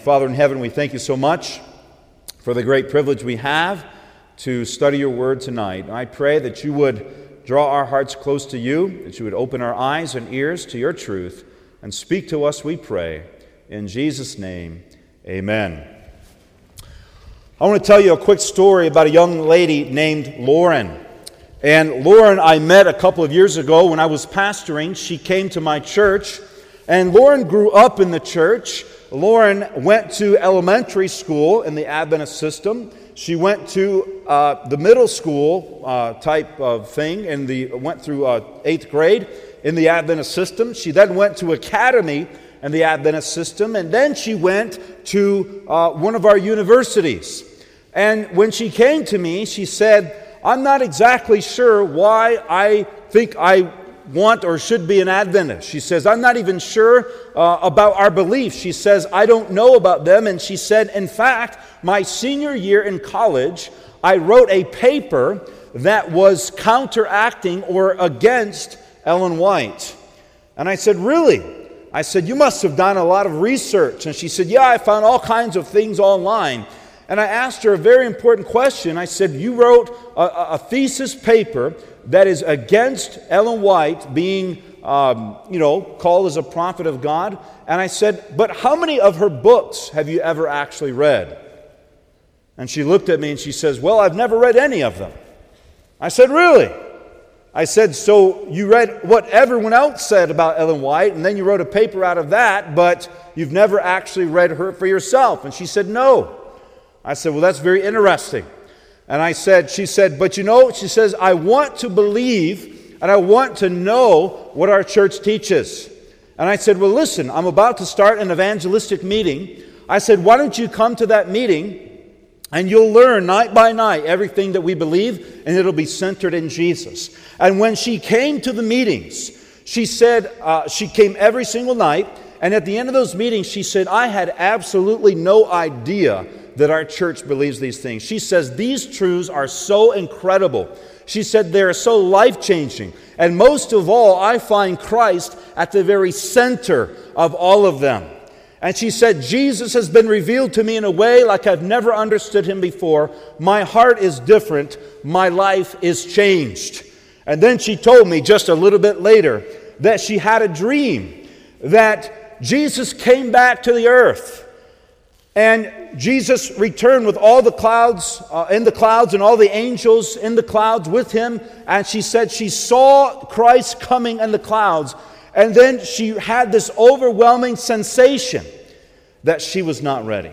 Father in heaven, we thank you so much for the great privilege we have to study your word tonight. I pray that you would draw our hearts close to you, that you would open our eyes and ears to your truth, and speak to us, we pray. In Jesus' name, amen. I want to tell you a quick story about a young lady named Lauren. And Lauren, I met a couple of years ago when I was pastoring. She came to my church, and Lauren grew up in the church. Lauren went to elementary school in the Adventist system. She went to uh, the middle school uh, type of thing and the went through uh, eighth grade in the Adventist system. She then went to academy in the Adventist system, and then she went to uh, one of our universities. And when she came to me, she said, "I'm not exactly sure why I think I want or should be an Adventist. She says, I'm not even sure uh, about our beliefs. She says, I don't know about them. And she said, in fact, my senior year in college, I wrote a paper that was counteracting or against Ellen White. And I said, Really? I said, You must have done a lot of research. And she said, Yeah, I found all kinds of things online. And I asked her a very important question. I said, You wrote a, a thesis paper that is against Ellen White being, um, you know, called as a prophet of God. And I said, But how many of her books have you ever actually read? And she looked at me and she says, Well, I've never read any of them. I said, Really? I said, So you read what everyone else said about Ellen White, and then you wrote a paper out of that, but you've never actually read her for yourself? And she said, No. I said, Well, that's very interesting. And I said, she said, but you know, she says, I want to believe and I want to know what our church teaches. And I said, well, listen, I'm about to start an evangelistic meeting. I said, why don't you come to that meeting and you'll learn night by night everything that we believe, and it'll be centered in Jesus. And when she came to the meetings, she said, uh, she came every single night, and at the end of those meetings, she said, I had absolutely no idea that our church believes these things. She says these truths are so incredible. She said they're so life changing. And most of all, I find Christ at the very center of all of them. And she said, Jesus has been revealed to me in a way like I've never understood him before. My heart is different. My life is changed. And then she told me just a little bit later that she had a dream that Jesus came back to the earth and Jesus returned with all the clouds, uh, in the clouds, and all the angels in the clouds with him. And she said she saw Christ coming in the clouds. And then she had this overwhelming sensation that she was not ready.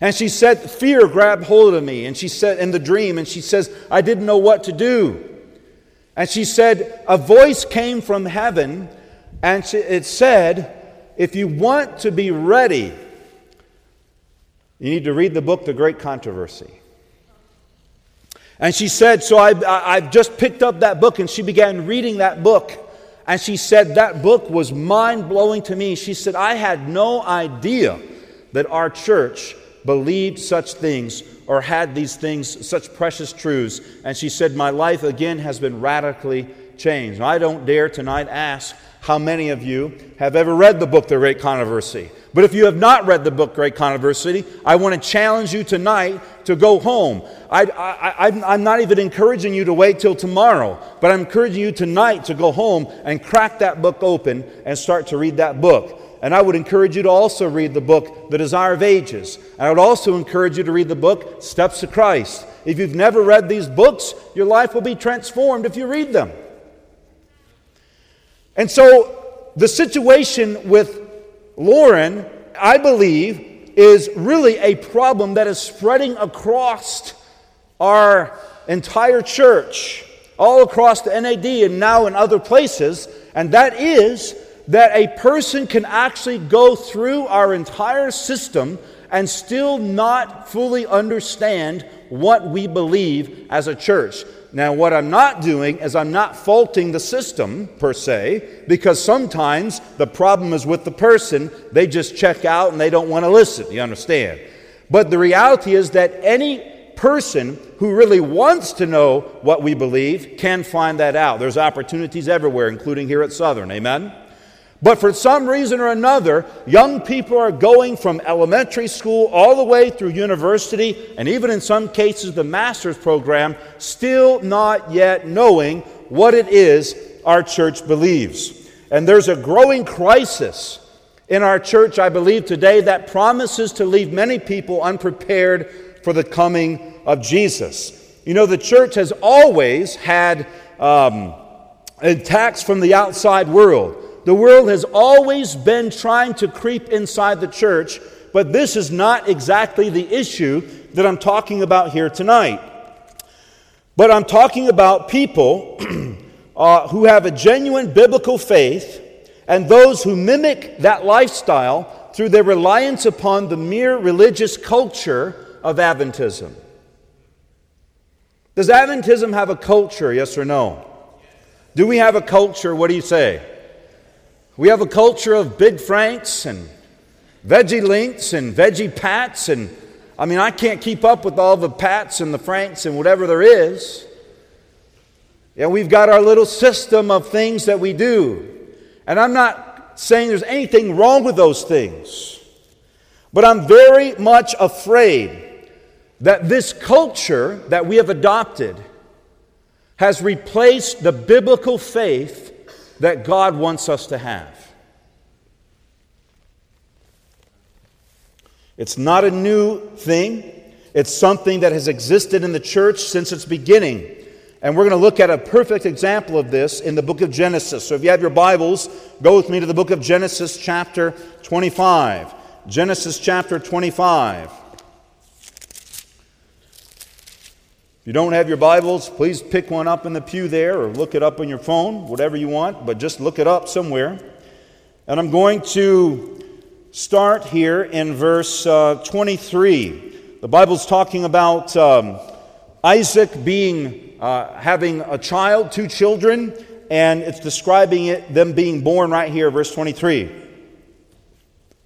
And she said, Fear grabbed hold of me. And she said, in the dream, and she says, I didn't know what to do. And she said, A voice came from heaven, and it said, If you want to be ready, you need to read the book, The Great Controversy. And she said, So I, I, have just picked up that book, and she began reading that book. And she said, That book was mind blowing to me. She said, I had no idea that our church believed such things or had these things, such precious truths. And she said, My life again has been radically changed. I don't dare tonight ask how many of you have ever read the book, The Great Controversy. But if you have not read the book Great Controversy, I want to challenge you tonight to go home. I, am not even encouraging you to wait till tomorrow, but I'm encouraging you tonight to go home and crack that book open and start to read that book. And I would encourage you to also read the book, The Desire of Ages. And I would also encourage you to read the book, Steps to Christ. If you've never read these books, your life will be transformed if you read them. And so the situation with Lauren, I believe, is really a problem that is spreading across our entire church, all across the NAD and now in other places, and that is that a person can actually go through our entire system and still not fully understand what we believe as a church. Now, what I'm not doing is I'm not faulting the system per se, because sometimes the problem is with the person. They just check out and they don't want to listen. You understand? But the reality is that any person who really wants to know what we believe can find that out. There's opportunities everywhere, including here at Southern. Amen? But for some reason or another, young people are going from elementary school all the way through university, and even in some cases, the master's program, still not yet knowing what it is our church believes. And there's a growing crisis in our church, I believe, today that promises to leave many people unprepared for the coming of Jesus. You know, the church has always had um, attacks from the outside world. The world has always been trying to creep inside the church, but this is not exactly the issue that I'm talking about here tonight. But I'm talking about people uh, who have a genuine biblical faith and those who mimic that lifestyle through their reliance upon the mere religious culture of Adventism. Does Adventism have a culture, yes or no? Do we have a culture? What do you say? We have a culture of Big Franks and Veggie Links and Veggie Pats. And I mean, I can't keep up with all the Pats and the Franks and whatever there is. Yeah, we've got our little system of things that we do. And I'm not saying there's anything wrong with those things. But I'm very much afraid that this culture that we have adopted has replaced the biblical faith that God wants us to have. It's not a new thing, it's something that has existed in the church since its beginning. And we're going to look at a perfect example of this in the book of Genesis. So if you have your Bibles, go with me to the book of Genesis, chapter 25. Genesis, chapter 25. If you don't have your Bibles, please pick one up in the pew there or look it up on your phone, whatever you want, but just look it up somewhere. And I'm going to start here in verse uh, 23. The Bible's talking about um, Isaac being, uh, having a child, two children, and it's describing it, them being born right here, verse 23.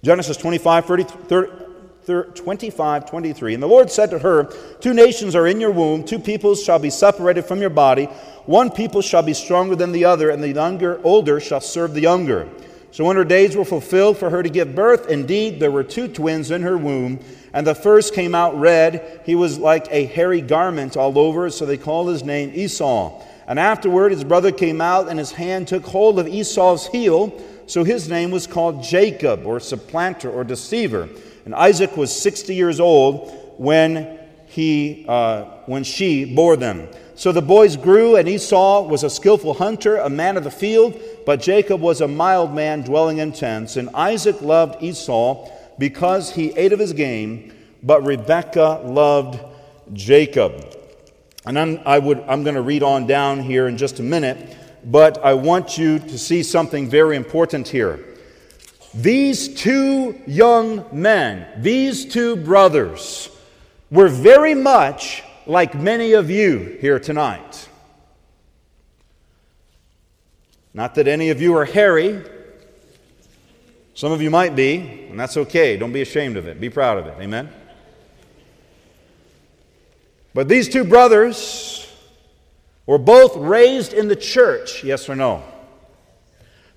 Genesis 25, 30, 30 25, 23. And the Lord said to her, Two nations are in your womb, two peoples shall be separated from your body. One people shall be stronger than the other, and the younger, older shall serve the younger. So when her days were fulfilled for her to give birth, indeed there were two twins in her womb, and the first came out red. He was like a hairy garment all over, so they called his name Esau. And afterward his brother came out, and his hand took hold of Esau's heel, so his name was called Jacob, or supplanter, or deceiver. And Isaac was 60 years old when, he, uh, when she bore them. So the boys grew, and Esau was a skillful hunter, a man of the field, but Jacob was a mild man dwelling in tents. And Isaac loved Esau because he ate of his game, but Rebekah loved Jacob. And I'm, I would, I'm going to read on down here in just a minute, but I want you to see something very important here. These two young men, these two brothers, were very much like many of you here tonight. Not that any of you are hairy. Some of you might be, and that's okay. Don't be ashamed of it. Be proud of it. Amen? But these two brothers were both raised in the church, yes or no?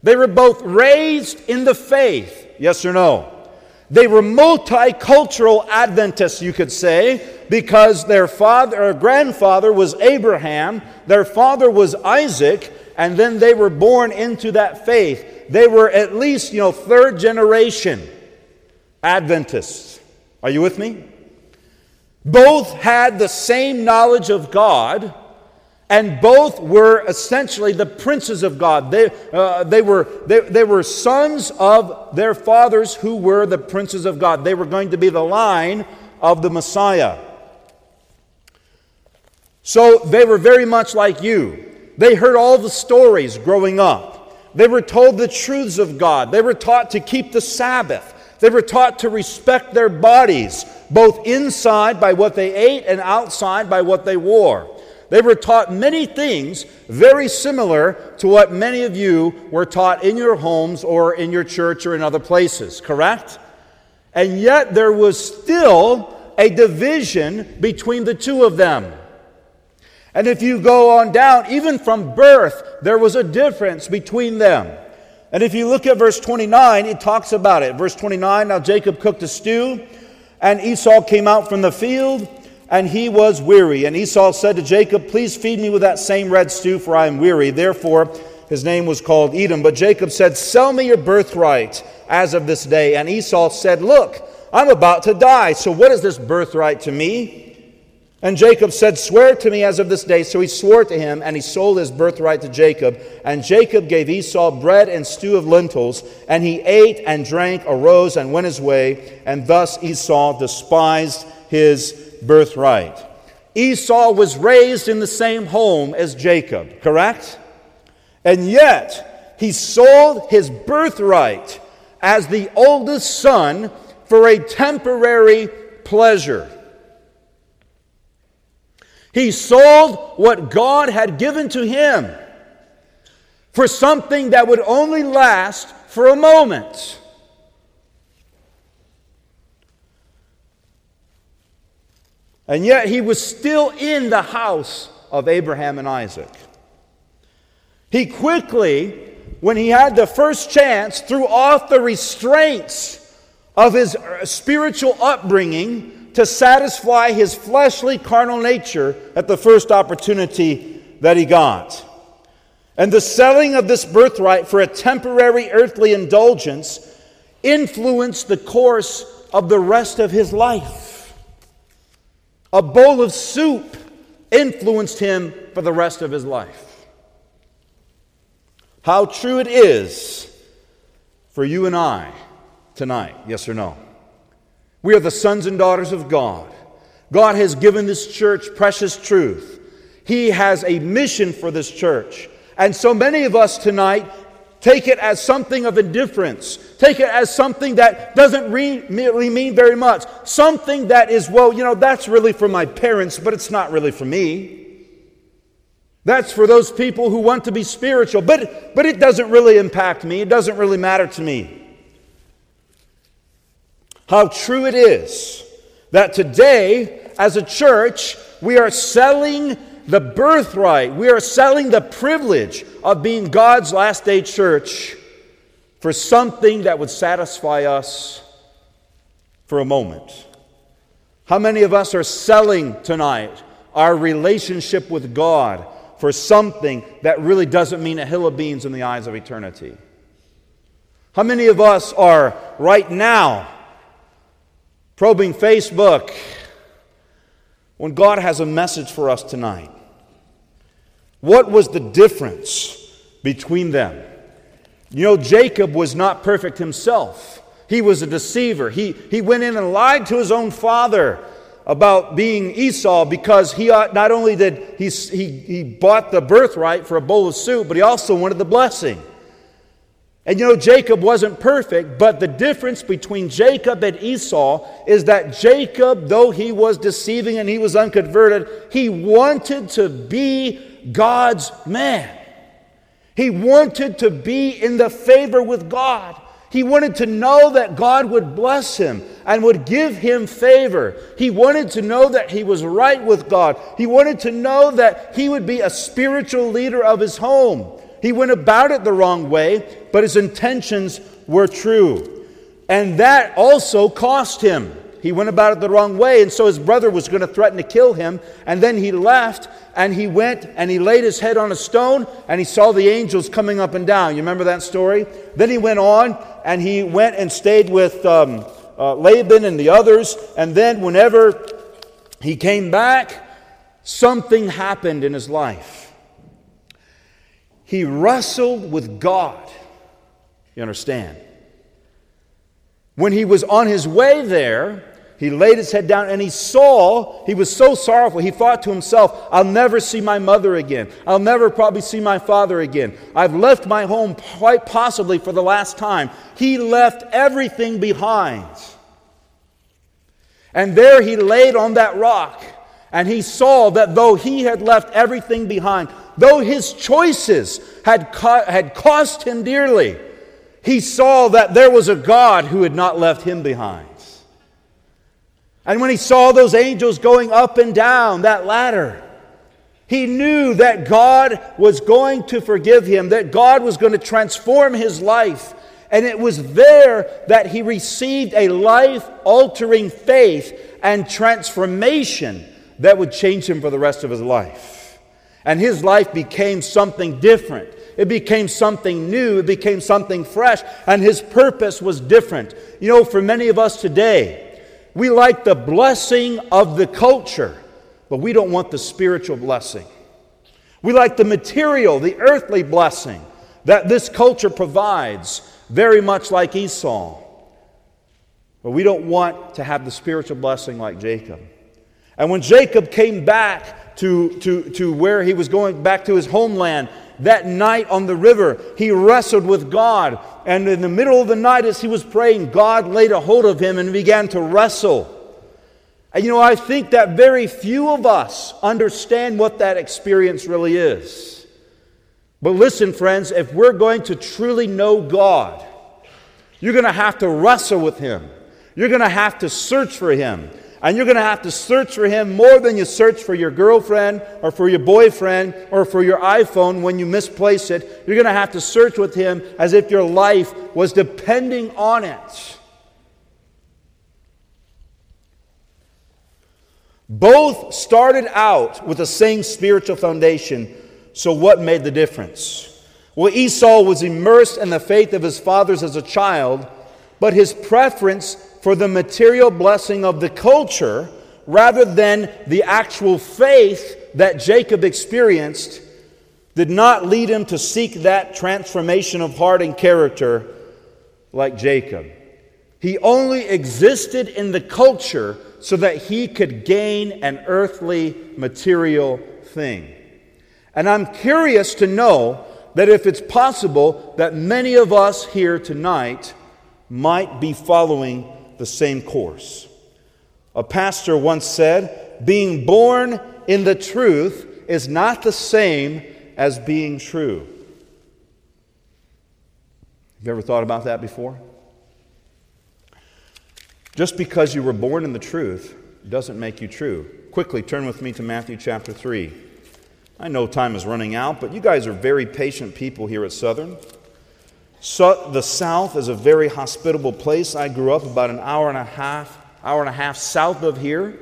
They were both raised in the faith, yes or no? They were multicultural Adventists, you could say, because their father or grandfather was Abraham, their father was Isaac, and then they were born into that faith. They were at least, you know, third generation Adventists. Are you with me? Both had the same knowledge of God and both were essentially the princes of God. They, uh, they, were, they, they were sons of their fathers who were the princes of God. They were going to be the line of the Messiah. So they were very much like you. They heard all the stories growing up. They were told the truths of God. They were taught to keep the Sabbath. They were taught to respect their bodies, both inside by what they ate and outside by what they wore. They were taught many things very similar to what many of you were taught in your homes or in your church or in other places, correct? And yet there was still a division between the two of them. And if you go on down, even from birth, there was a difference between them. And if you look at verse 29, it talks about it. Verse 29 Now Jacob cooked a stew, and Esau came out from the field, and he was weary. And Esau said to Jacob, Please feed me with that same red stew, for I am weary. Therefore, his name was called Edom. But Jacob said, Sell me your birthright as of this day. And Esau said, Look, I'm about to die. So what is this birthright to me? And Jacob said, Swear to me as of this day. So he swore to him, and he sold his birthright to Jacob. And Jacob gave Esau bread and stew of lentils, and he ate and drank, arose and went his way. And thus Esau despised his birthright. Esau was raised in the same home as Jacob, correct? And yet, he sold his birthright as the oldest son for a temporary pleasure. He sold what God had given to him for something that would only last for a moment. And yet he was still in the house of Abraham and Isaac. He quickly, when he had the first chance, threw off the restraints of his uh, spiritual upbringing to satisfy his fleshly carnal nature at the first opportunity that he got. And the selling of this birthright for a temporary earthly indulgence influenced the course of the rest of his life. A bowl of soup influenced him for the rest of his life. How true it is for you and I tonight, yes or no? We are the sons and daughters of God. God has given this church precious truth. He has a mission for this church. And so many of us tonight take it as something of indifference, take it as something that doesn't really mean very much, something that is, well, you know, that's really for my parents, but it's not really for me. That's for those people who want to be spiritual, but, but it doesn't really impact me, it doesn't really matter to me. How true it is that today, as a church, we are selling the birthright, we are selling the privilege of being God's last day church for something that would satisfy us for a moment. How many of us are selling tonight our relationship with God for something that really doesn't mean a hill of beans in the eyes of eternity? How many of us are right now probing Facebook when God has a message for us tonight. What was the difference between them? You know, Jacob was not perfect himself. He was a deceiver. He, he went in and lied to his own father about being Esau because he not only did he, he, he bought the birthright for a bowl of soup, but he also wanted the blessing. And you know, Jacob wasn't perfect, but the difference between Jacob and Esau is that Jacob, though he was deceiving and he was unconverted, he wanted to be God's man. He wanted to be in the favor with God. He wanted to know that God would bless him and would give him favor. He wanted to know that he was right with God. He wanted to know that he would be a spiritual leader of his home. He went about it the wrong way, but his intentions were true. And that also cost him. He went about it the wrong way, and so his brother was going to threaten to kill him. And then he left, and he went and he laid his head on a stone, and he saw the angels coming up and down. You remember that story? Then he went on, and he went and stayed with um, uh, Laban and the others. And then, whenever he came back, something happened in his life. He wrestled with God. You understand? When he was on his way there, he laid his head down and he saw, he was so sorrowful. He thought to himself, I'll never see my mother again. I'll never probably see my father again. I've left my home quite possibly for the last time. He left everything behind. And there he laid on that rock and he saw that though he had left everything behind, though his choices had, co- had cost him dearly, he saw that there was a God who had not left him behind. And when he saw those angels going up and down that ladder, He knew that God was going to forgive him, that God was going to transform his life. And it was there that he received a life altering faith and transformation that would change him for the rest of his life. And his life became something different. It became something new. It became something fresh. And his purpose was different. You know, for many of us today, we like the blessing of the culture, but we don't want the spiritual blessing. We like the material, the earthly blessing that this culture provides, very much like Esau. But we don't want to have the spiritual blessing like Jacob. And when Jacob came back to, to, to where he was going, back to his homeland, that night on the river, he wrestled with God. And in the middle of the night, as he was praying, God laid a hold of him and began to wrestle. And you know, I think that very few of us understand what that experience really is. But listen, friends, if we're going to truly know God, you're going to have to wrestle with Him. You're going to have to search for Him. And you're going to have to search for him more than you search for your girlfriend or for your boyfriend or for your iPhone when you misplace it. You're going to have to search with him as if your life was depending on it. Both started out with the same spiritual foundation. So, what made the difference? Well, Esau was immersed in the faith of his fathers as a child, but his preference for the material blessing of the culture rather than the actual faith that Jacob experienced did not lead him to seek that transformation of heart and character like Jacob. He only existed in the culture so that he could gain an earthly material thing. And I'm curious to know that if it's possible that many of us here tonight might be following the same course. A pastor once said, Being born in the truth is not the same as being true. Have you ever thought about that before? Just because you were born in the truth doesn't make you true. Quickly turn with me to Matthew chapter 3. I know time is running out, but you guys are very patient people here at Southern. So, the South is a very hospitable place. I grew up about an hour and a half, hour and a half south of here.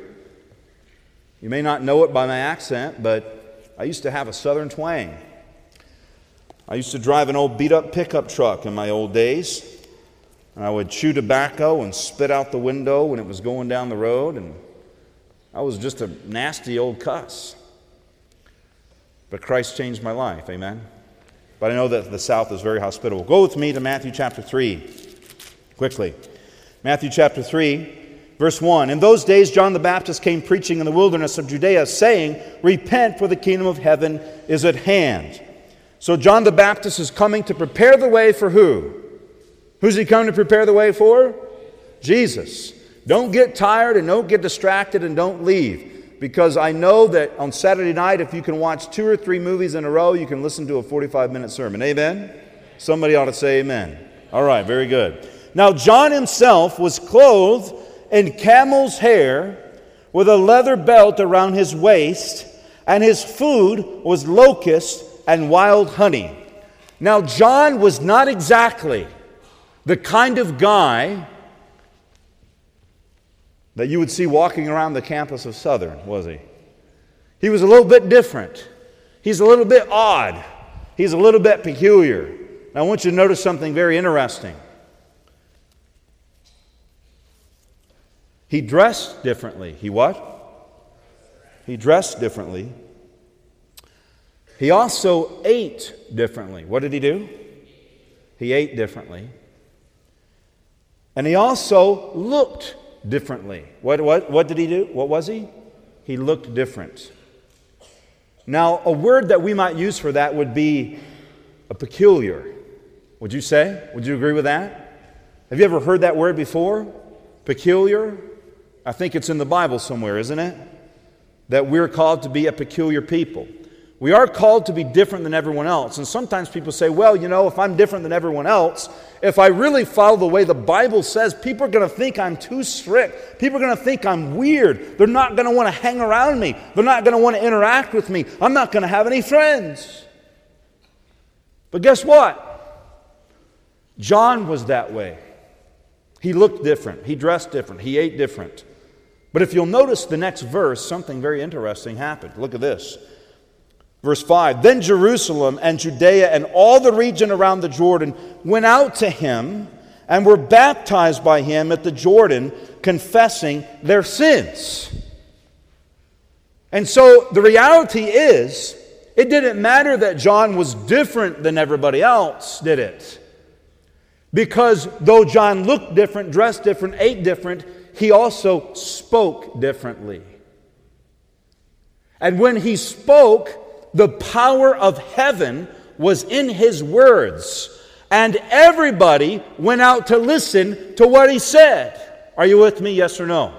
You may not know it by my accent, but I used to have a Southern twang. I used to drive an old beat up pickup truck in my old days. And I would chew tobacco and spit out the window when it was going down the road. And I was just a nasty old cuss. But Christ changed my life. Amen. But I know that the South is very hospitable. Go with me to Matthew chapter 3, quickly. Matthew chapter 3, verse 1. In those days, John the Baptist came preaching in the wilderness of Judea, saying, Repent, for the kingdom of heaven is at hand. So John the Baptist is coming to prepare the way for who? Who's he coming to prepare the way for? Jesus. Don't get tired and don't get distracted and don't leave because I know that on Saturday night, if you can watch two or three movies in a row, you can listen to a 45 minute sermon. Amen? Somebody ought to say amen. All right, very good. Now, John himself was clothed in camel's hair with a leather belt around his waist, and his food was locust and wild honey. Now, John was not exactly the kind of guy that you would see walking around the campus of Southern, was he? He was a little bit different. He's a little bit odd. He's a little bit peculiar. I want you to notice something very interesting. He dressed differently. He what? He dressed differently. He also ate differently. What did he do? He ate differently. And he also looked differently. What, what, what did he do? What was he? He looked different. Now, a word that we might use for that would be a peculiar. Would you say? Would you agree with that? Have you ever heard that word before? Peculiar? I think it's in the Bible somewhere, isn't it? That we're called to be a peculiar people. We are called to be different than everyone else. And sometimes people say, well, you know, if I'm different than everyone else, if I really follow the way the Bible says, people are going to think I'm too strict. People are going to think I'm weird. They're not going to want to hang around me. They're not going to want to interact with me. I'm not going to have any friends. But guess what? John was that way. He looked different. He dressed different. He ate different. But if you'll notice the next verse, something very interesting happened. Look at this. Verse 5 Then Jerusalem and Judea and all the region around the Jordan went out to him and were baptized by him at the Jordan, confessing their sins. And so the reality is, it didn't matter that John was different than everybody else, did it? Because though John looked different, dressed different, ate different, he also spoke differently. And when he spoke, the power of heaven was in his words. And everybody went out to listen to what he said. Are you with me? Yes or no?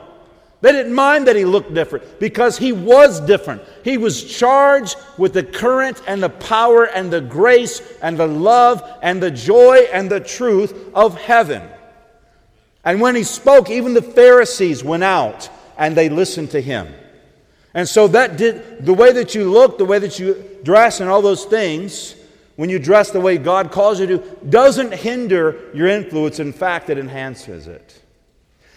They didn't mind that he looked different because he was different. He was charged with the current and the power and the grace and the love and the joy and the truth of heaven. And when he spoke, even the Pharisees went out and they listened to him. And so that did the way that you look, the way that you dress, and all those things, when you dress the way God calls you to, doesn't hinder your influence. In fact, it enhances it.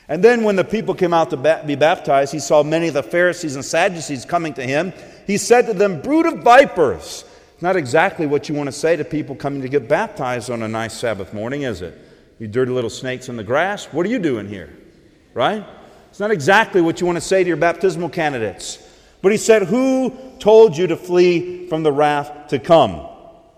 And then when the people came out to be baptized, he saw many of the Pharisees and Sadducees coming to him. He said to them, Brood of vipers. It's not exactly what you want to say to people coming to get baptized on a nice Sabbath morning, is it? You dirty little snakes in the grass. What are you doing here? Right? It's not exactly what you want to say to your baptismal candidates. But he said, Who told you to flee from the wrath to come?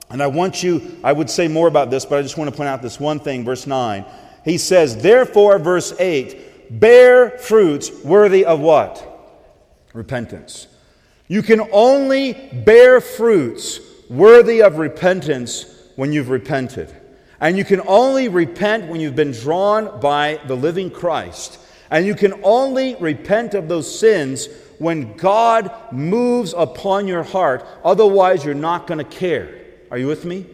And I want you, I would say more about this, but I just want to point out this one thing, verse 9. He says, Therefore, verse 8, bear fruits worthy of what? Repentance. You can only bear fruits worthy of repentance when you've repented. And you can only repent when you've been drawn by the living Christ. And you can only repent of those sins when God moves upon your heart. Otherwise, you're not going to care. Are you with me?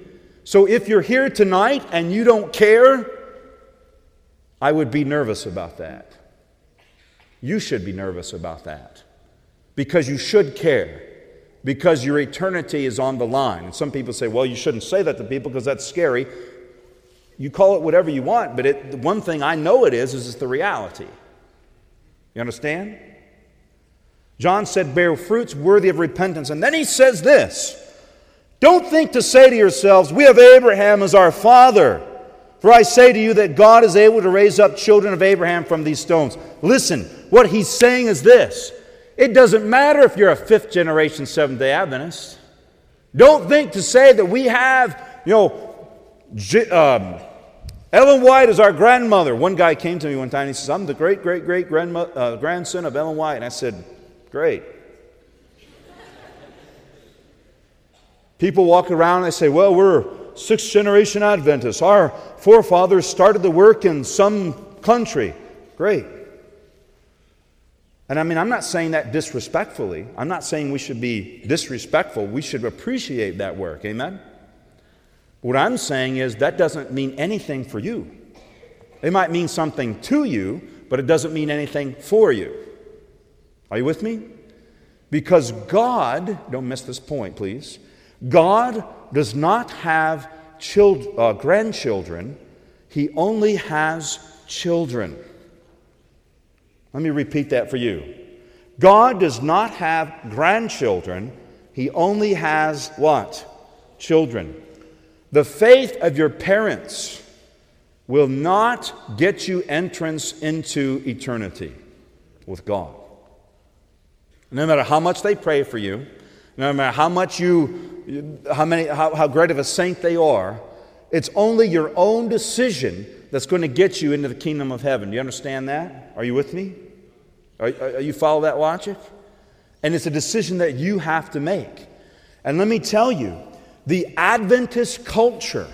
So if you're here tonight and you don't care, I would be nervous about that. You should be nervous about that because you should care because your eternity is on the line. And some people say, well, you shouldn't say that to people because that's scary. You call it whatever you want, but it, one thing I know it is, is it's the reality. You understand? John said, Bear fruits worthy of repentance. And then he says this Don't think to say to yourselves, We have Abraham as our father. For I say to you that God is able to raise up children of Abraham from these stones. Listen, what he's saying is this it doesn't matter if you're a fifth generation Seventh day Adventist. Don't think to say that we have, you know, um, Ellen White is our grandmother. One guy came to me one time and he says, I'm the great, great, great uh, grandson of Ellen White. And I said, Great. People walk around and they say, Well, we're sixth generation Adventists. Our forefathers started the work in some country. Great. And I mean, I'm not saying that disrespectfully. I'm not saying we should be disrespectful. We should appreciate that work. Amen? What I'm saying is that doesn't mean anything for you. It might mean something to you, but it doesn't mean anything for you. Are you with me? Because God, don't miss this point, please. God does not have child, uh, grandchildren, He only has children. Let me repeat that for you. God does not have grandchildren, He only has what? Children. The faith of your parents will not get you entrance into eternity with God. No matter how much they pray for you, no matter how much you, how, many, how, how great of a saint they are, it's only your own decision that's going to get you into the kingdom of heaven. Do you understand that? Are you with me? Are, are you follow that logic? And it's a decision that you have to make. And let me tell you, the Adventist culture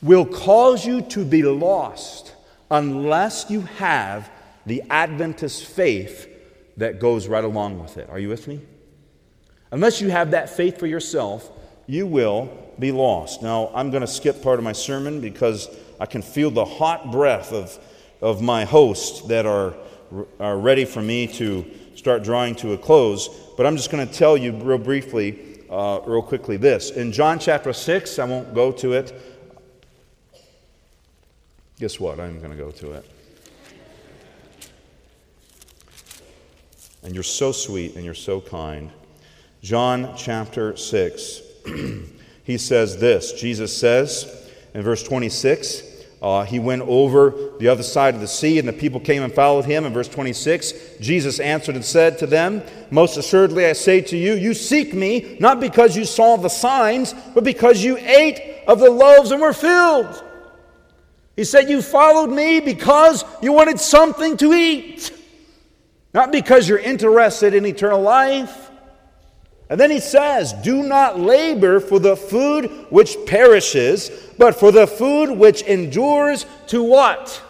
will cause you to be lost unless you have the Adventist faith that goes right along with it. Are you with me? unless you have that faith for yourself, you will be lost. Now, I'm going to skip part of my sermon because I can feel the hot breath of, of my hosts that are, are ready for me to start drawing to a close. But I'm just going to tell you real briefly, uh, real quickly, this. In John chapter 6, I won't go to it. Guess what? I'm going to go to it. And you're so sweet and you're so kind. John chapter 6, he says this Jesus says in verse 26, uh, he went over the other side of the sea, and the people came and followed him. In verse 26, Jesus answered and said to them, Most assuredly I say to you, you seek me not because you saw the signs, but because you ate of the loaves and were filled. He said, You followed me because you wanted something to eat, not because you're interested in eternal life. And then he says, Do not labor for the food which perishes, but for the food which endures to what?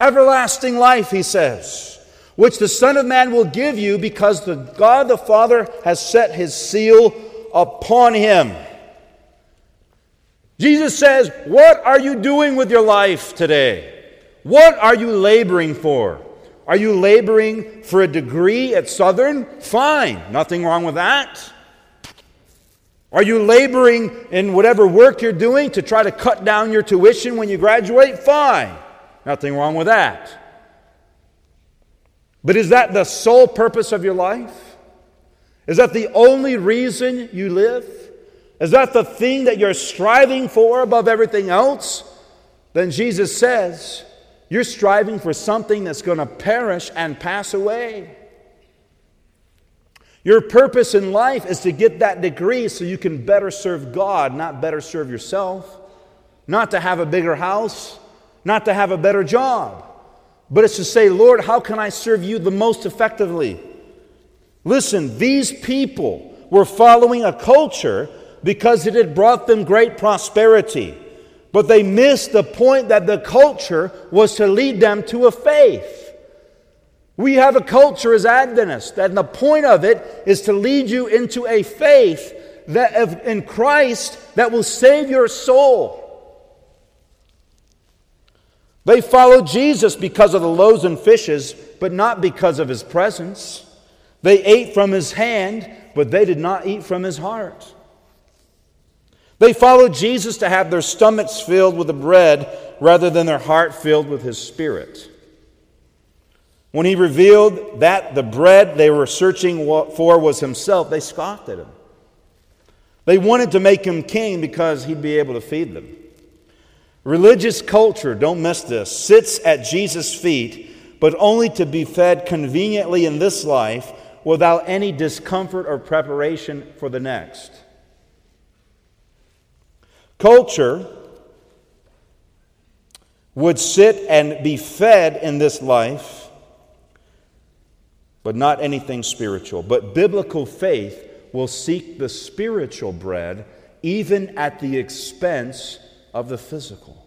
Everlasting life, he says, which the Son of Man will give you because the God the Father has set his seal upon him. Jesus says, What are you doing with your life today? What are you laboring for? Are you laboring for a degree at Southern? Fine, nothing wrong with that. Are you laboring in whatever work you're doing to try to cut down your tuition when you graduate? Fine, nothing wrong with that. But is that the sole purpose of your life? Is that the only reason you live? Is that the thing that you're striving for above everything else? Then Jesus says, you're striving for something that's going to perish and pass away. Your purpose in life is to get that degree so you can better serve God, not better serve yourself, not to have a bigger house, not to have a better job, but it's to say, Lord, how can I serve you the most effectively? Listen, these people were following a culture because it had brought them great prosperity. But they missed the point that the culture was to lead them to a faith. We have a culture as Adventists, and the point of it is to lead you into a faith that in Christ that will save your soul. They followed Jesus because of the loaves and fishes, but not because of his presence. They ate from his hand, but they did not eat from his heart. They followed Jesus to have their stomachs filled with the bread rather than their heart filled with his spirit. When he revealed that the bread they were searching for was himself, they scoffed at him. They wanted to make him king because he'd be able to feed them. Religious culture, don't miss this, sits at Jesus' feet, but only to be fed conveniently in this life without any discomfort or preparation for the next. Culture would sit and be fed in this life, but not anything spiritual. But biblical faith will seek the spiritual bread even at the expense of the physical.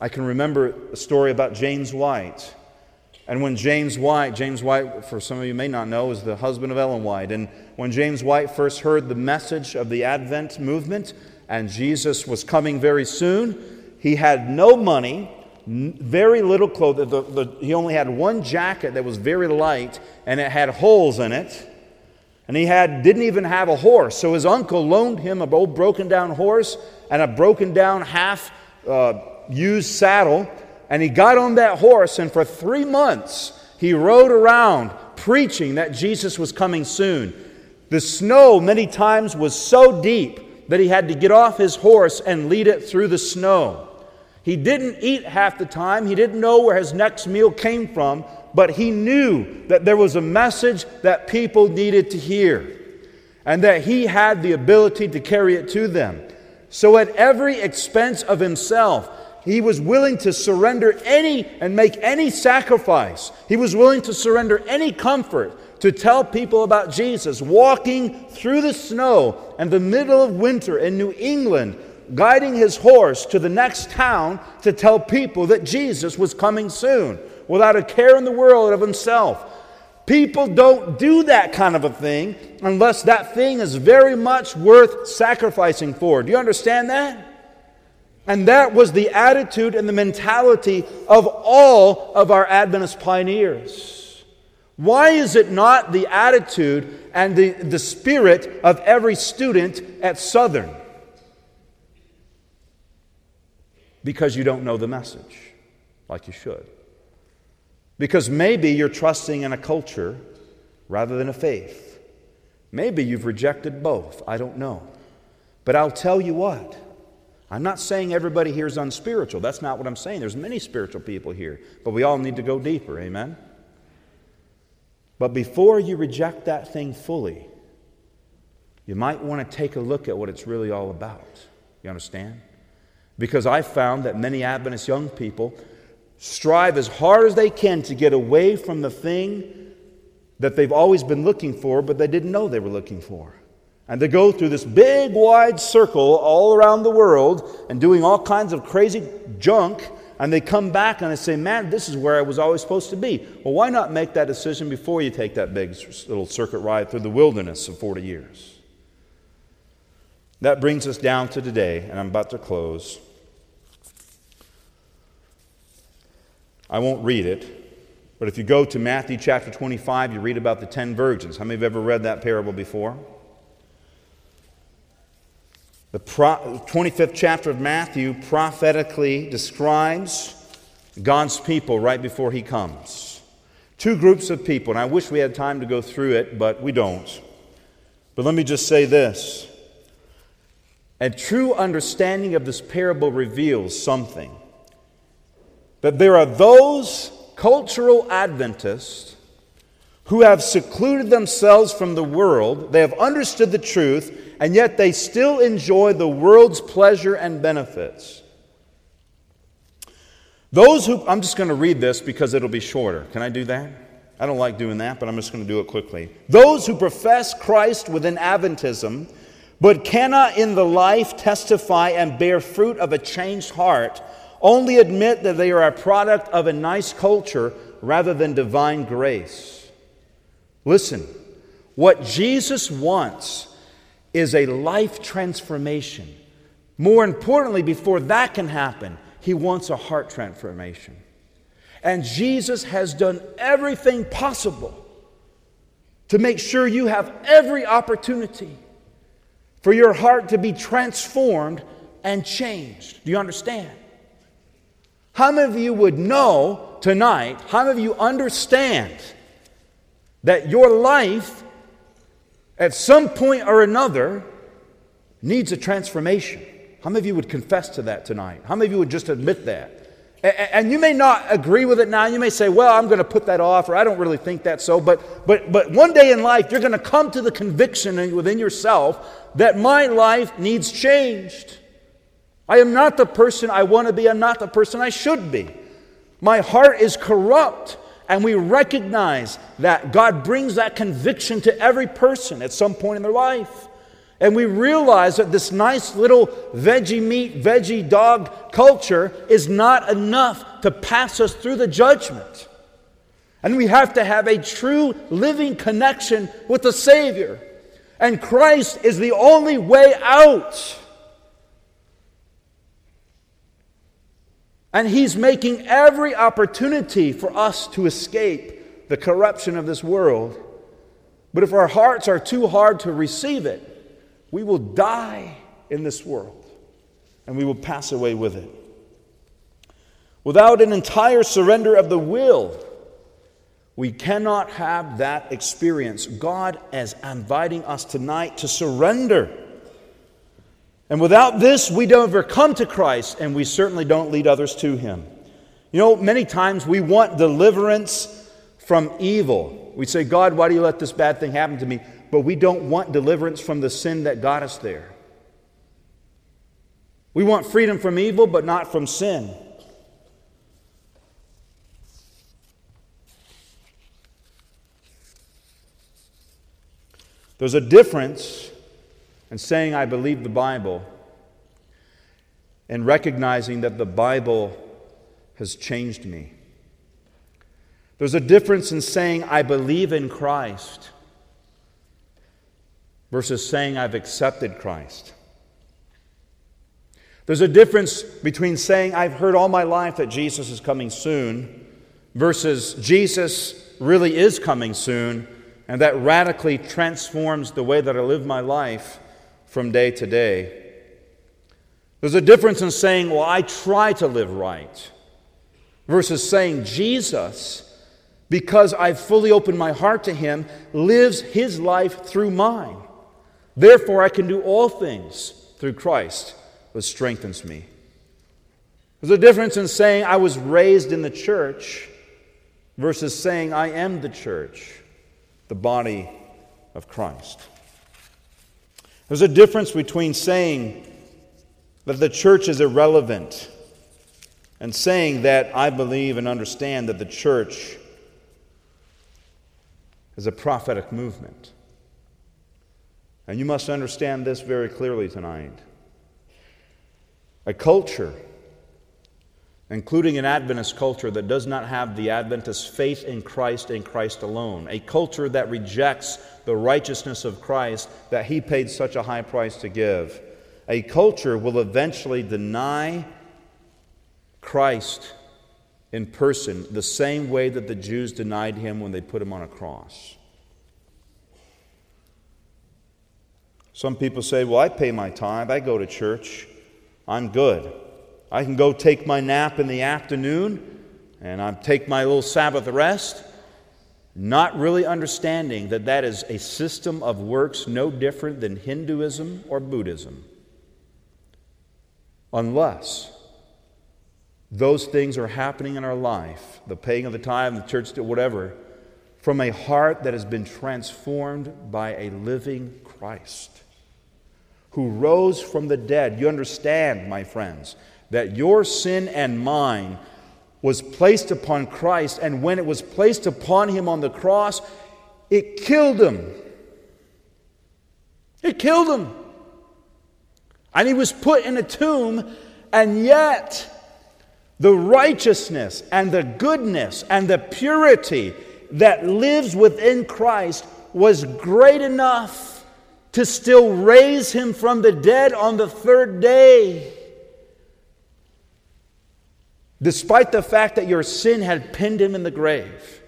I can remember a story about James White. And when James White, James White, for some of you may not know, is the husband of Ellen White. And when James White first heard the message of the Advent movement and Jesus was coming very soon, he had no money, very little clothing. The, the, he only had one jacket that was very light and it had holes in it. And he had, didn't even have a horse. So his uncle loaned him an old broken down horse and a broken down half uh, used saddle and he got on that horse, and for three months he rode around preaching that Jesus was coming soon. The snow, many times, was so deep that he had to get off his horse and lead it through the snow. He didn't eat half the time, he didn't know where his next meal came from, but he knew that there was a message that people needed to hear and that he had the ability to carry it to them. So, at every expense of himself, he was willing to surrender any and make any sacrifice. He was willing to surrender any comfort to tell people about Jesus, walking through the snow in the middle of winter in New England, guiding his horse to the next town to tell people that Jesus was coming soon, without a care in the world of himself. People don't do that kind of a thing unless that thing is very much worth sacrificing for. Do you understand that? And that was the attitude and the mentality of all of our Adventist pioneers. Why is it not the attitude and the, the spirit of every student at Southern? Because you don't know the message like you should. Because maybe you're trusting in a culture rather than a faith. Maybe you've rejected both. I don't know. But I'll tell you what. I'm not saying everybody here is unspiritual. That's not what I'm saying. There's many spiritual people here, but we all need to go deeper. Amen. But before you reject that thing fully, you might want to take a look at what it's really all about. You understand? Because I found that many Adventist young people strive as hard as they can to get away from the thing that they've always been looking for, but they didn't know they were looking for. And they go through this big, wide circle all around the world and doing all kinds of crazy junk, and they come back and they say, Man, this is where I was always supposed to be. Well, why not make that decision before you take that big little circuit ride through the wilderness of 40 years? That brings us down to today, and I'm about to close. I won't read it, but if you go to Matthew chapter 25, you read about the 10 virgins. How many have ever read that parable before? The 25th chapter of Matthew prophetically describes God's people right before he comes. Two groups of people, and I wish we had time to go through it, but we don't. But let me just say this. A true understanding of this parable reveals something that there are those cultural Adventists who have secluded themselves from the world, they have understood the truth, and yet they still enjoy the world's pleasure and benefits. Those who, I'm just going to read this because it'll be shorter. Can I do that? I don't like doing that, but I'm just going to do it quickly. Those who profess Christ within Adventism, but cannot in the life testify and bear fruit of a changed heart, only admit that they are a product of a nice culture rather than divine grace. Listen, what Jesus wants is a life transformation. More importantly, before that can happen, he wants a heart transformation. And Jesus has done everything possible to make sure you have every opportunity for your heart to be transformed and changed. Do you understand? How many of you would know tonight, how many of you understand that your life at some point or another needs a transformation? How many of you would confess to that tonight? How many of you would just admit that? And you may not agree with it now. You may say, well, I'm going to put that off, or I don't really think that so. But, but, but one day in life, you're going to come to the conviction within yourself that my life needs changed. I am not the person I want to be. I'm not the person I should be. My heart is corrupt. And we recognize that God brings that conviction to every person at some point in their life. And we realize that this nice little veggie meat, veggie dog culture is not enough to pass us through the judgment. And we have to have a true living connection with the Savior. And Christ is the only way out. And He's making every opportunity for us to escape the corruption of this world. But if our hearts are too hard to receive it, we will die in this world and we will pass away with it. Without an entire surrender of the will, we cannot have that experience. God is inviting us tonight to surrender and without this, we don't ever come to Christ, and we certainly don't lead others to Him. You know, many times we want deliverance from evil. We say, God, why do you let this bad thing happen to me? But we don't want deliverance from the sin that got us there. We want freedom from evil, but not from sin. There's a difference and saying, I believe the Bible, and recognizing that the Bible has changed me. There's a difference in saying, I believe in Christ, versus saying, I've accepted Christ. There's a difference between saying, I've heard all my life that Jesus is coming soon, versus Jesus really is coming soon, and that radically transforms the way that I live my life from day to day. There's a difference in saying, Well, I try to live right, versus saying, Jesus, because I've fully opened my heart to Him, lives His life through mine. Therefore, I can do all things through Christ, who strengthens me. There's a difference in saying, I was raised in the church, versus saying, I am the church, the body of Christ. There's a difference between saying that the church is irrelevant and saying that I believe and understand that the church is a prophetic movement. And you must understand this very clearly tonight. A culture, including an Adventist culture that does not have the Adventist faith in Christ and Christ alone, a culture that rejects the righteousness of Christ that he paid such a high price to give, a culture will eventually deny Christ in person the same way that the Jews denied him when they put him on a cross. Some people say, Well, I pay my tithe, I go to church, I'm good. I can go take my nap in the afternoon and I take my little Sabbath rest, not really understanding that that is a system of works no different than Hinduism or Buddhism unless those things are happening in our life the paying of the tithe, the church, whatever from a heart that has been transformed by a living Christ who rose from the dead. You understand, my friends, that your sin and mine was placed upon Christ, and when it was placed upon him on the cross, it killed him. It killed him. And he was put in a tomb, and yet the righteousness and the goodness and the purity that lives within Christ was great enough to still raise him from the dead on the third day. Despite the fact that your sin had pinned him in the grave.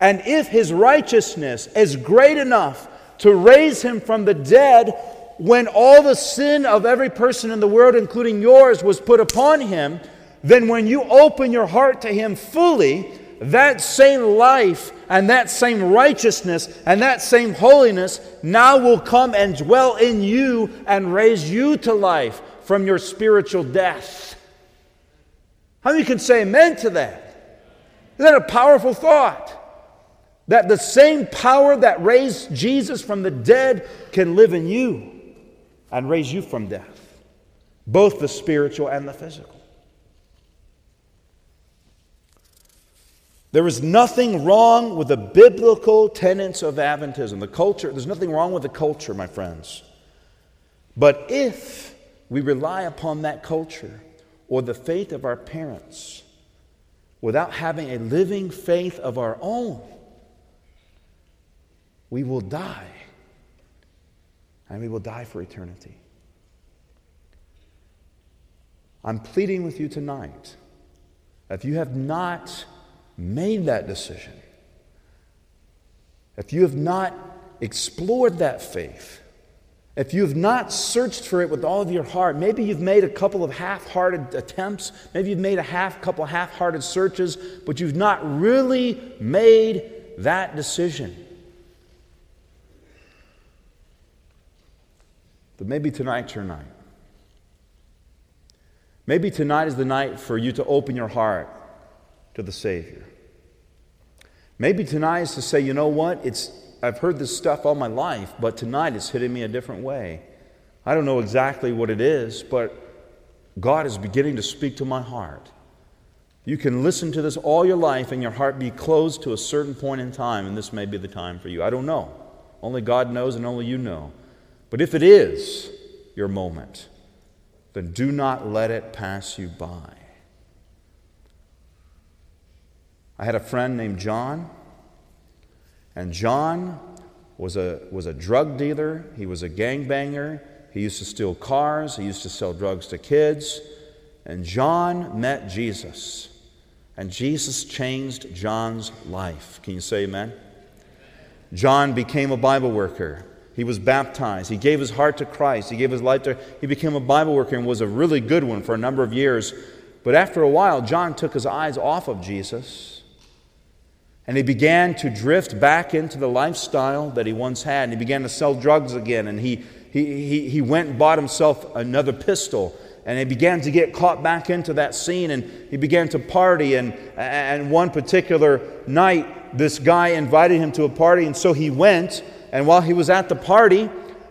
And if his righteousness is great enough to raise him from the dead, when all the sin of every person in the world, including yours, was put upon him, then when you open your heart to him fully, that same life and that same righteousness and that same holiness now will come and dwell in you and raise you to life from your spiritual death. How many can say amen to that? Isn't that a powerful thought? That the same power that raised Jesus from the dead can live in you and raise you from death, both the spiritual and the physical. There is nothing wrong with the biblical tenets of Adventism, the culture. There's nothing wrong with the culture, my friends. But if we rely upon that culture or the faith of our parents without having a living faith of our own, we will die and we will die for eternity. I'm pleading with you tonight. If you have not made that decision, if you have not explored that faith, if you have not searched for it with all of your heart, maybe you've made a couple of half hearted attempts, maybe you've made a half couple half hearted searches, but you've not really made that decision. But maybe tonight's your night. Maybe tonight is the night for you to open your heart to the Savior. Maybe tonight is to say, you know what? It's, I've heard this stuff all my life, but tonight it's hitting me a different way. I don't know exactly what it is, but God is beginning to speak to my heart. You can listen to this all your life and your heart be closed to a certain point in time, and this may be the time for you. I don't know. Only God knows and only you know. But if it is your moment, then do not let it pass you by. I had a friend named John, and John was a, was a drug dealer, he was a gangbanger, he used to steal cars, he used to sell drugs to kids. And John met Jesus, and Jesus changed John's life. Can you say amen? John became a Bible worker. He was baptized. He gave his heart to Christ. He gave his life to he became a Bible worker and was a really good one for a number of years. But after a while, John took his eyes off of Jesus and he began to drift back into the lifestyle that he once had. And he began to sell drugs again. And he, he, he, he went and bought himself another pistol. And he began to get caught back into that scene. And he began to party. And, and one particular night, this guy invited him to a party. And so he went. And while he was at the party,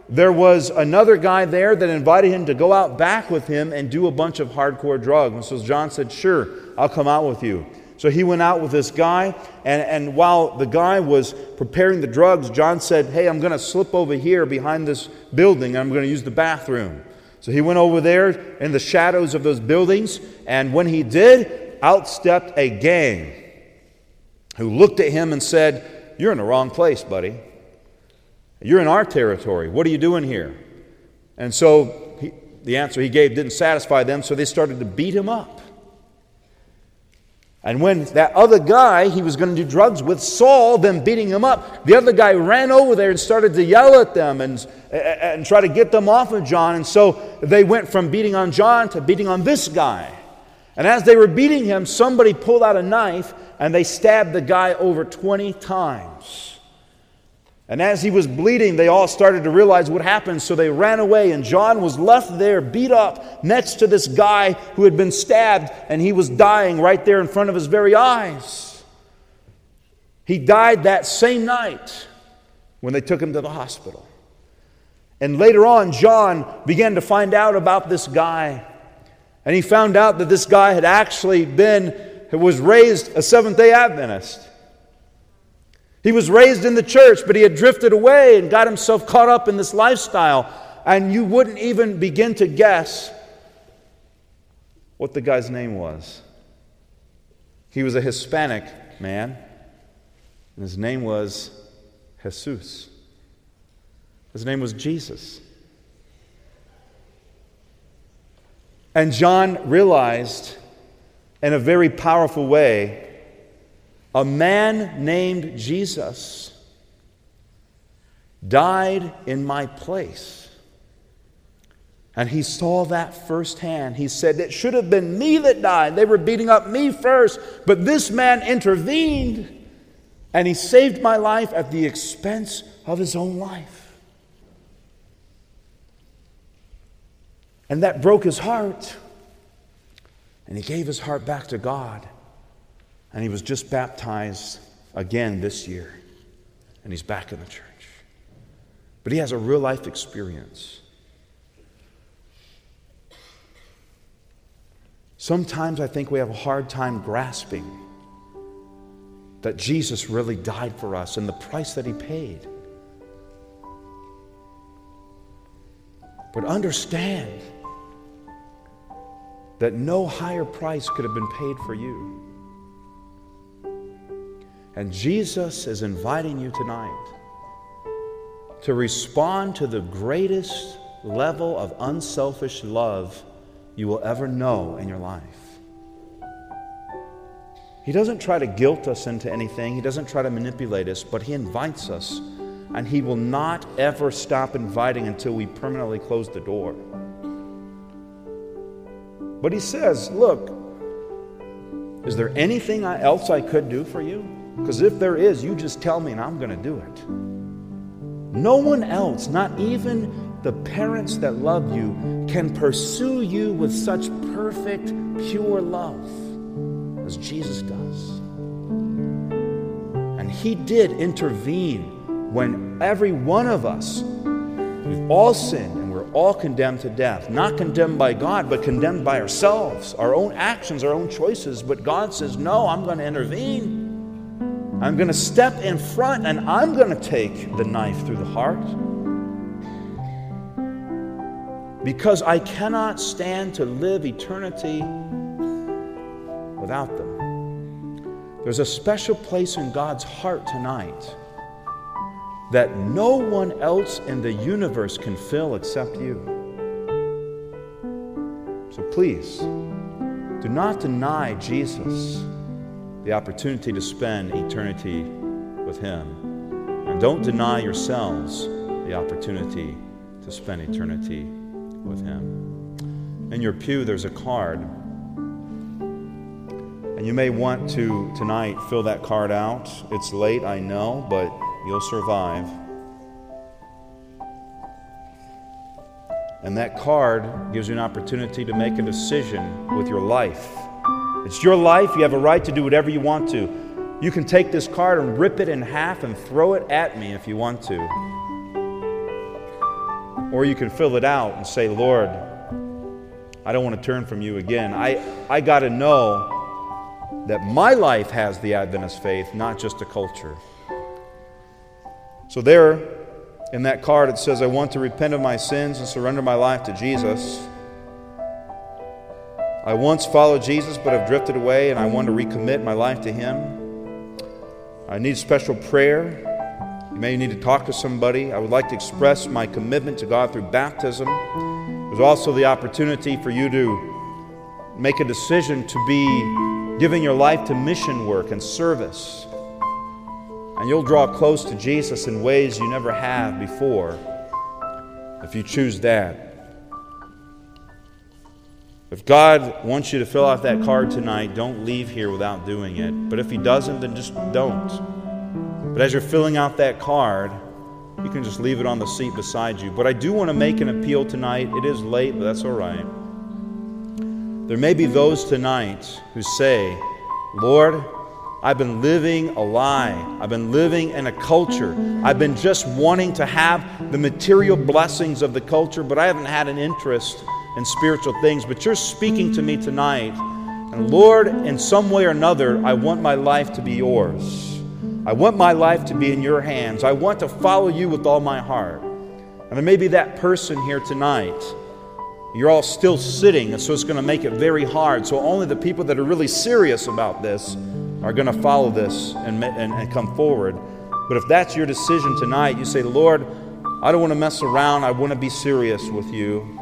there was another guy there that invited him to go out back with him and do a bunch of hardcore drugs. And so John said, Sure, I'll come out with you. So he went out with this guy, and, and while the guy was preparing the drugs, John said, Hey, I'm going to slip over here behind this building, I'm going to use the bathroom. So he went over there in the shadows of those buildings, and when he did, out stepped a gang who looked at him and said, You're in the wrong place, buddy. You're in our territory. What are you doing here? And so he, the answer he gave didn't satisfy them, so they started to beat him up. And when that other guy he was going to do drugs with saw them beating him up, the other guy ran over there and started to yell at them and, and try to get them off of John. And so they went from beating on John to beating on this guy. And as they were beating him, somebody pulled out a knife and they stabbed the guy over 20 times. And as he was bleeding, they all started to realize what happened, so they ran away. And John was left there, beat up, next to this guy who had been stabbed, and he was dying right there in front of his very eyes. He died that same night when they took him to the hospital. And later on, John began to find out about this guy. And he found out that this guy had actually been, was raised a Seventh day Adventist. He was raised in the church, but he had drifted away and got himself caught up in this lifestyle. And you wouldn't even begin to guess what the guy's name was. He was a Hispanic man, and his name was Jesus. His name was Jesus. And John realized in a very powerful way a man named Jesus died in my place. And he saw that firsthand. He said, It should have been me that died. They were beating up me first, but this man intervened and he saved my life at the expense of his own life. And that broke his heart. And he gave his heart back to God. And he was just baptized again this year. And he's back in the church. But he has a real life experience. Sometimes I think we have a hard time grasping that Jesus really died for us and the price that he paid. But understand that no higher price could have been paid for you. And Jesus is inviting you tonight to respond to the greatest level of unselfish love you will ever know in your life. He doesn't try to guilt us into anything, He doesn't try to manipulate us, but He invites us. And He will not ever stop inviting until we permanently close the door. But He says, Look, is there anything else I could do for you? Because if there is, you just tell me and I'm going to do it. No one else, not even the parents that love you, can pursue you with such perfect, pure love as Jesus does. And He did intervene when every one of us, we've all sinned and we're all condemned to death. Not condemned by God, but condemned by ourselves, our own actions, our own choices. But God says, No, I'm going to intervene. I'm going to step in front and I'm going to take the knife through the heart. Because I cannot stand to live eternity without them. There's a special place in God's heart tonight that no one else in the universe can fill except you. So please, do not deny Jesus the opportunity to spend eternity with Him. And don't deny yourselves the opportunity to spend eternity with Him. In your pew, there's a card. And you may want to tonight fill that card out. It's late, I know, but you'll survive. And that card gives you an opportunity to make a decision with your life. It's your life. You have a right to do whatever you want to. You can take this card and rip it in half and throw it at me if you want to. Or you can fill it out and say, Lord, I don't want to turn from you again. I, I got to know that my life has the Adventist faith, not just a culture. So, there in that card, it says, I want to repent of my sins and surrender my life to Jesus. I once followed Jesus but have drifted away, and I want to recommit my life to Him. I need special prayer. You may need to talk to somebody. I would like to express my commitment to God through baptism. There's also the opportunity for you to make a decision to be giving your life to mission work and service. And you'll draw close to Jesus in ways you never have before if you choose that. If God wants you to fill out that card tonight, don't leave here without doing it. But if He doesn't, then just don't. But as you're filling out that card, you can just leave it on the seat beside you. But I do want to make an appeal tonight. It is late, but that's all right. There may be those tonight who say, Lord, I've been living a lie. I've been living in a culture. I've been just wanting to have the material blessings of the culture, but I haven't had an interest in spiritual things. But you're speaking to me tonight. And Lord, in some way or another, I want my life to be yours. I want my life to be in your hands. I want to follow you with all my heart. And there may be that person here tonight. You're all still sitting, and so it's going to make it very hard. So only the people that are really serious about this are going to follow this and, and, and come forward. But if that's your decision tonight, you say, Lord, I don't want to mess around. I want to be serious with you.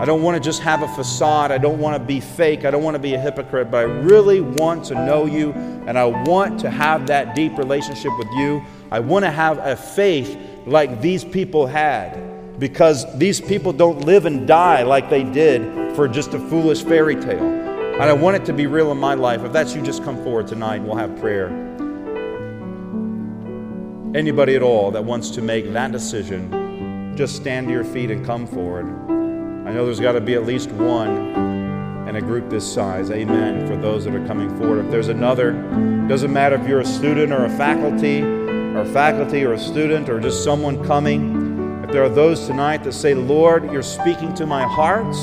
I don't want to just have a facade. I don't want to be fake. I don't want to be a hypocrite, but I really want to know you and I want to have that deep relationship with you. I want to have a faith like these people had because these people don't live and die like they did for just a foolish fairy tale. And I want it to be real in my life. If that's you, just come forward tonight and we'll have prayer. Anybody at all that wants to make that decision, just stand to your feet and come forward. I know there's got to be at least one in a group this size. Amen. For those that are coming forward. If there's another, doesn't matter if you're a student or a faculty, or faculty or a student, or just someone coming. If there are those tonight that say, Lord, you're speaking to my heart.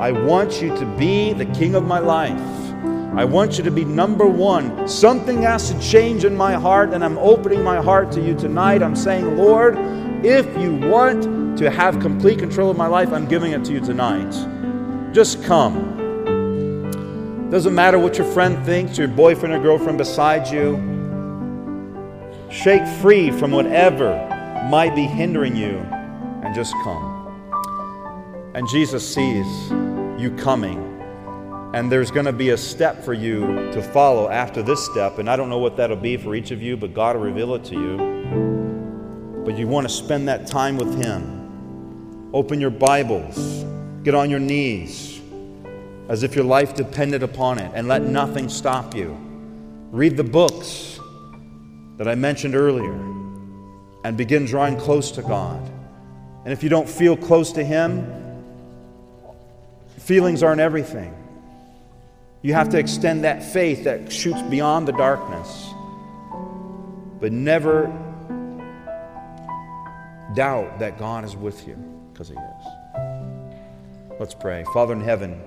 I want you to be the king of my life. I want you to be number one. Something has to change in my heart, and I'm opening my heart to you tonight. I'm saying, Lord, if you want to have complete control of my life, I'm giving it to you tonight. Just come. Doesn't matter what your friend thinks, your boyfriend or girlfriend beside you. Shake free from whatever might be hindering you and just come. And Jesus sees you coming. And there's going to be a step for you to follow after this step. And I don't know what that'll be for each of you, but God will reveal it to you. But you want to spend that time with Him. Open your Bibles, get on your knees as if your life depended upon it, and let nothing stop you. Read the books that I mentioned earlier and begin drawing close to God. And if you don't feel close to Him, Feelings aren't everything. You have to extend that faith that shoots beyond the darkness. But never doubt that God is with you because He is. Let's pray. Father in heaven,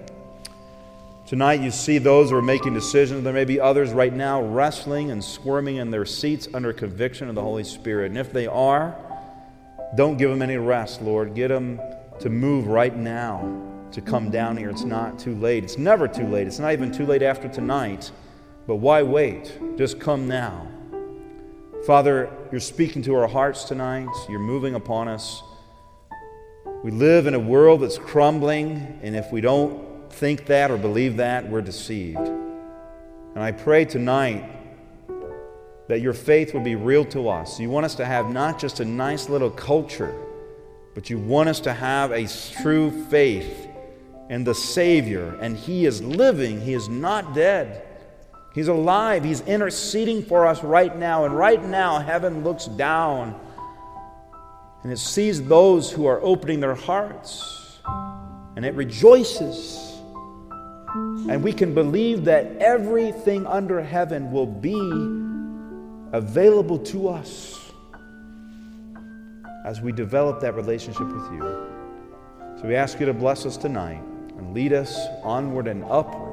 tonight you see those who are making decisions. There may be others right now wrestling and squirming in their seats under conviction of the Holy Spirit. And if they are, don't give them any rest, Lord. Get them to move right now to come down here. It's not too late. It's never too late. It's not even too late after tonight But why wait? Just come now. Father, you're speaking to our hearts tonight. You're moving upon us. We live in a world that's crumbling, and if we don't think that or believe that, we're deceived. And I pray tonight that your faith would be real to us. You want us to have not just a nice little culture, but you want us to have a true faith in the Savior, and He is living, He is not dead. He's alive. He's interceding for us right now. And right now, heaven looks down and it sees those who are opening their hearts and it rejoices. And we can believe that everything under heaven will be available to us as we develop that relationship with you. So we ask you to bless us tonight and lead us onward and upward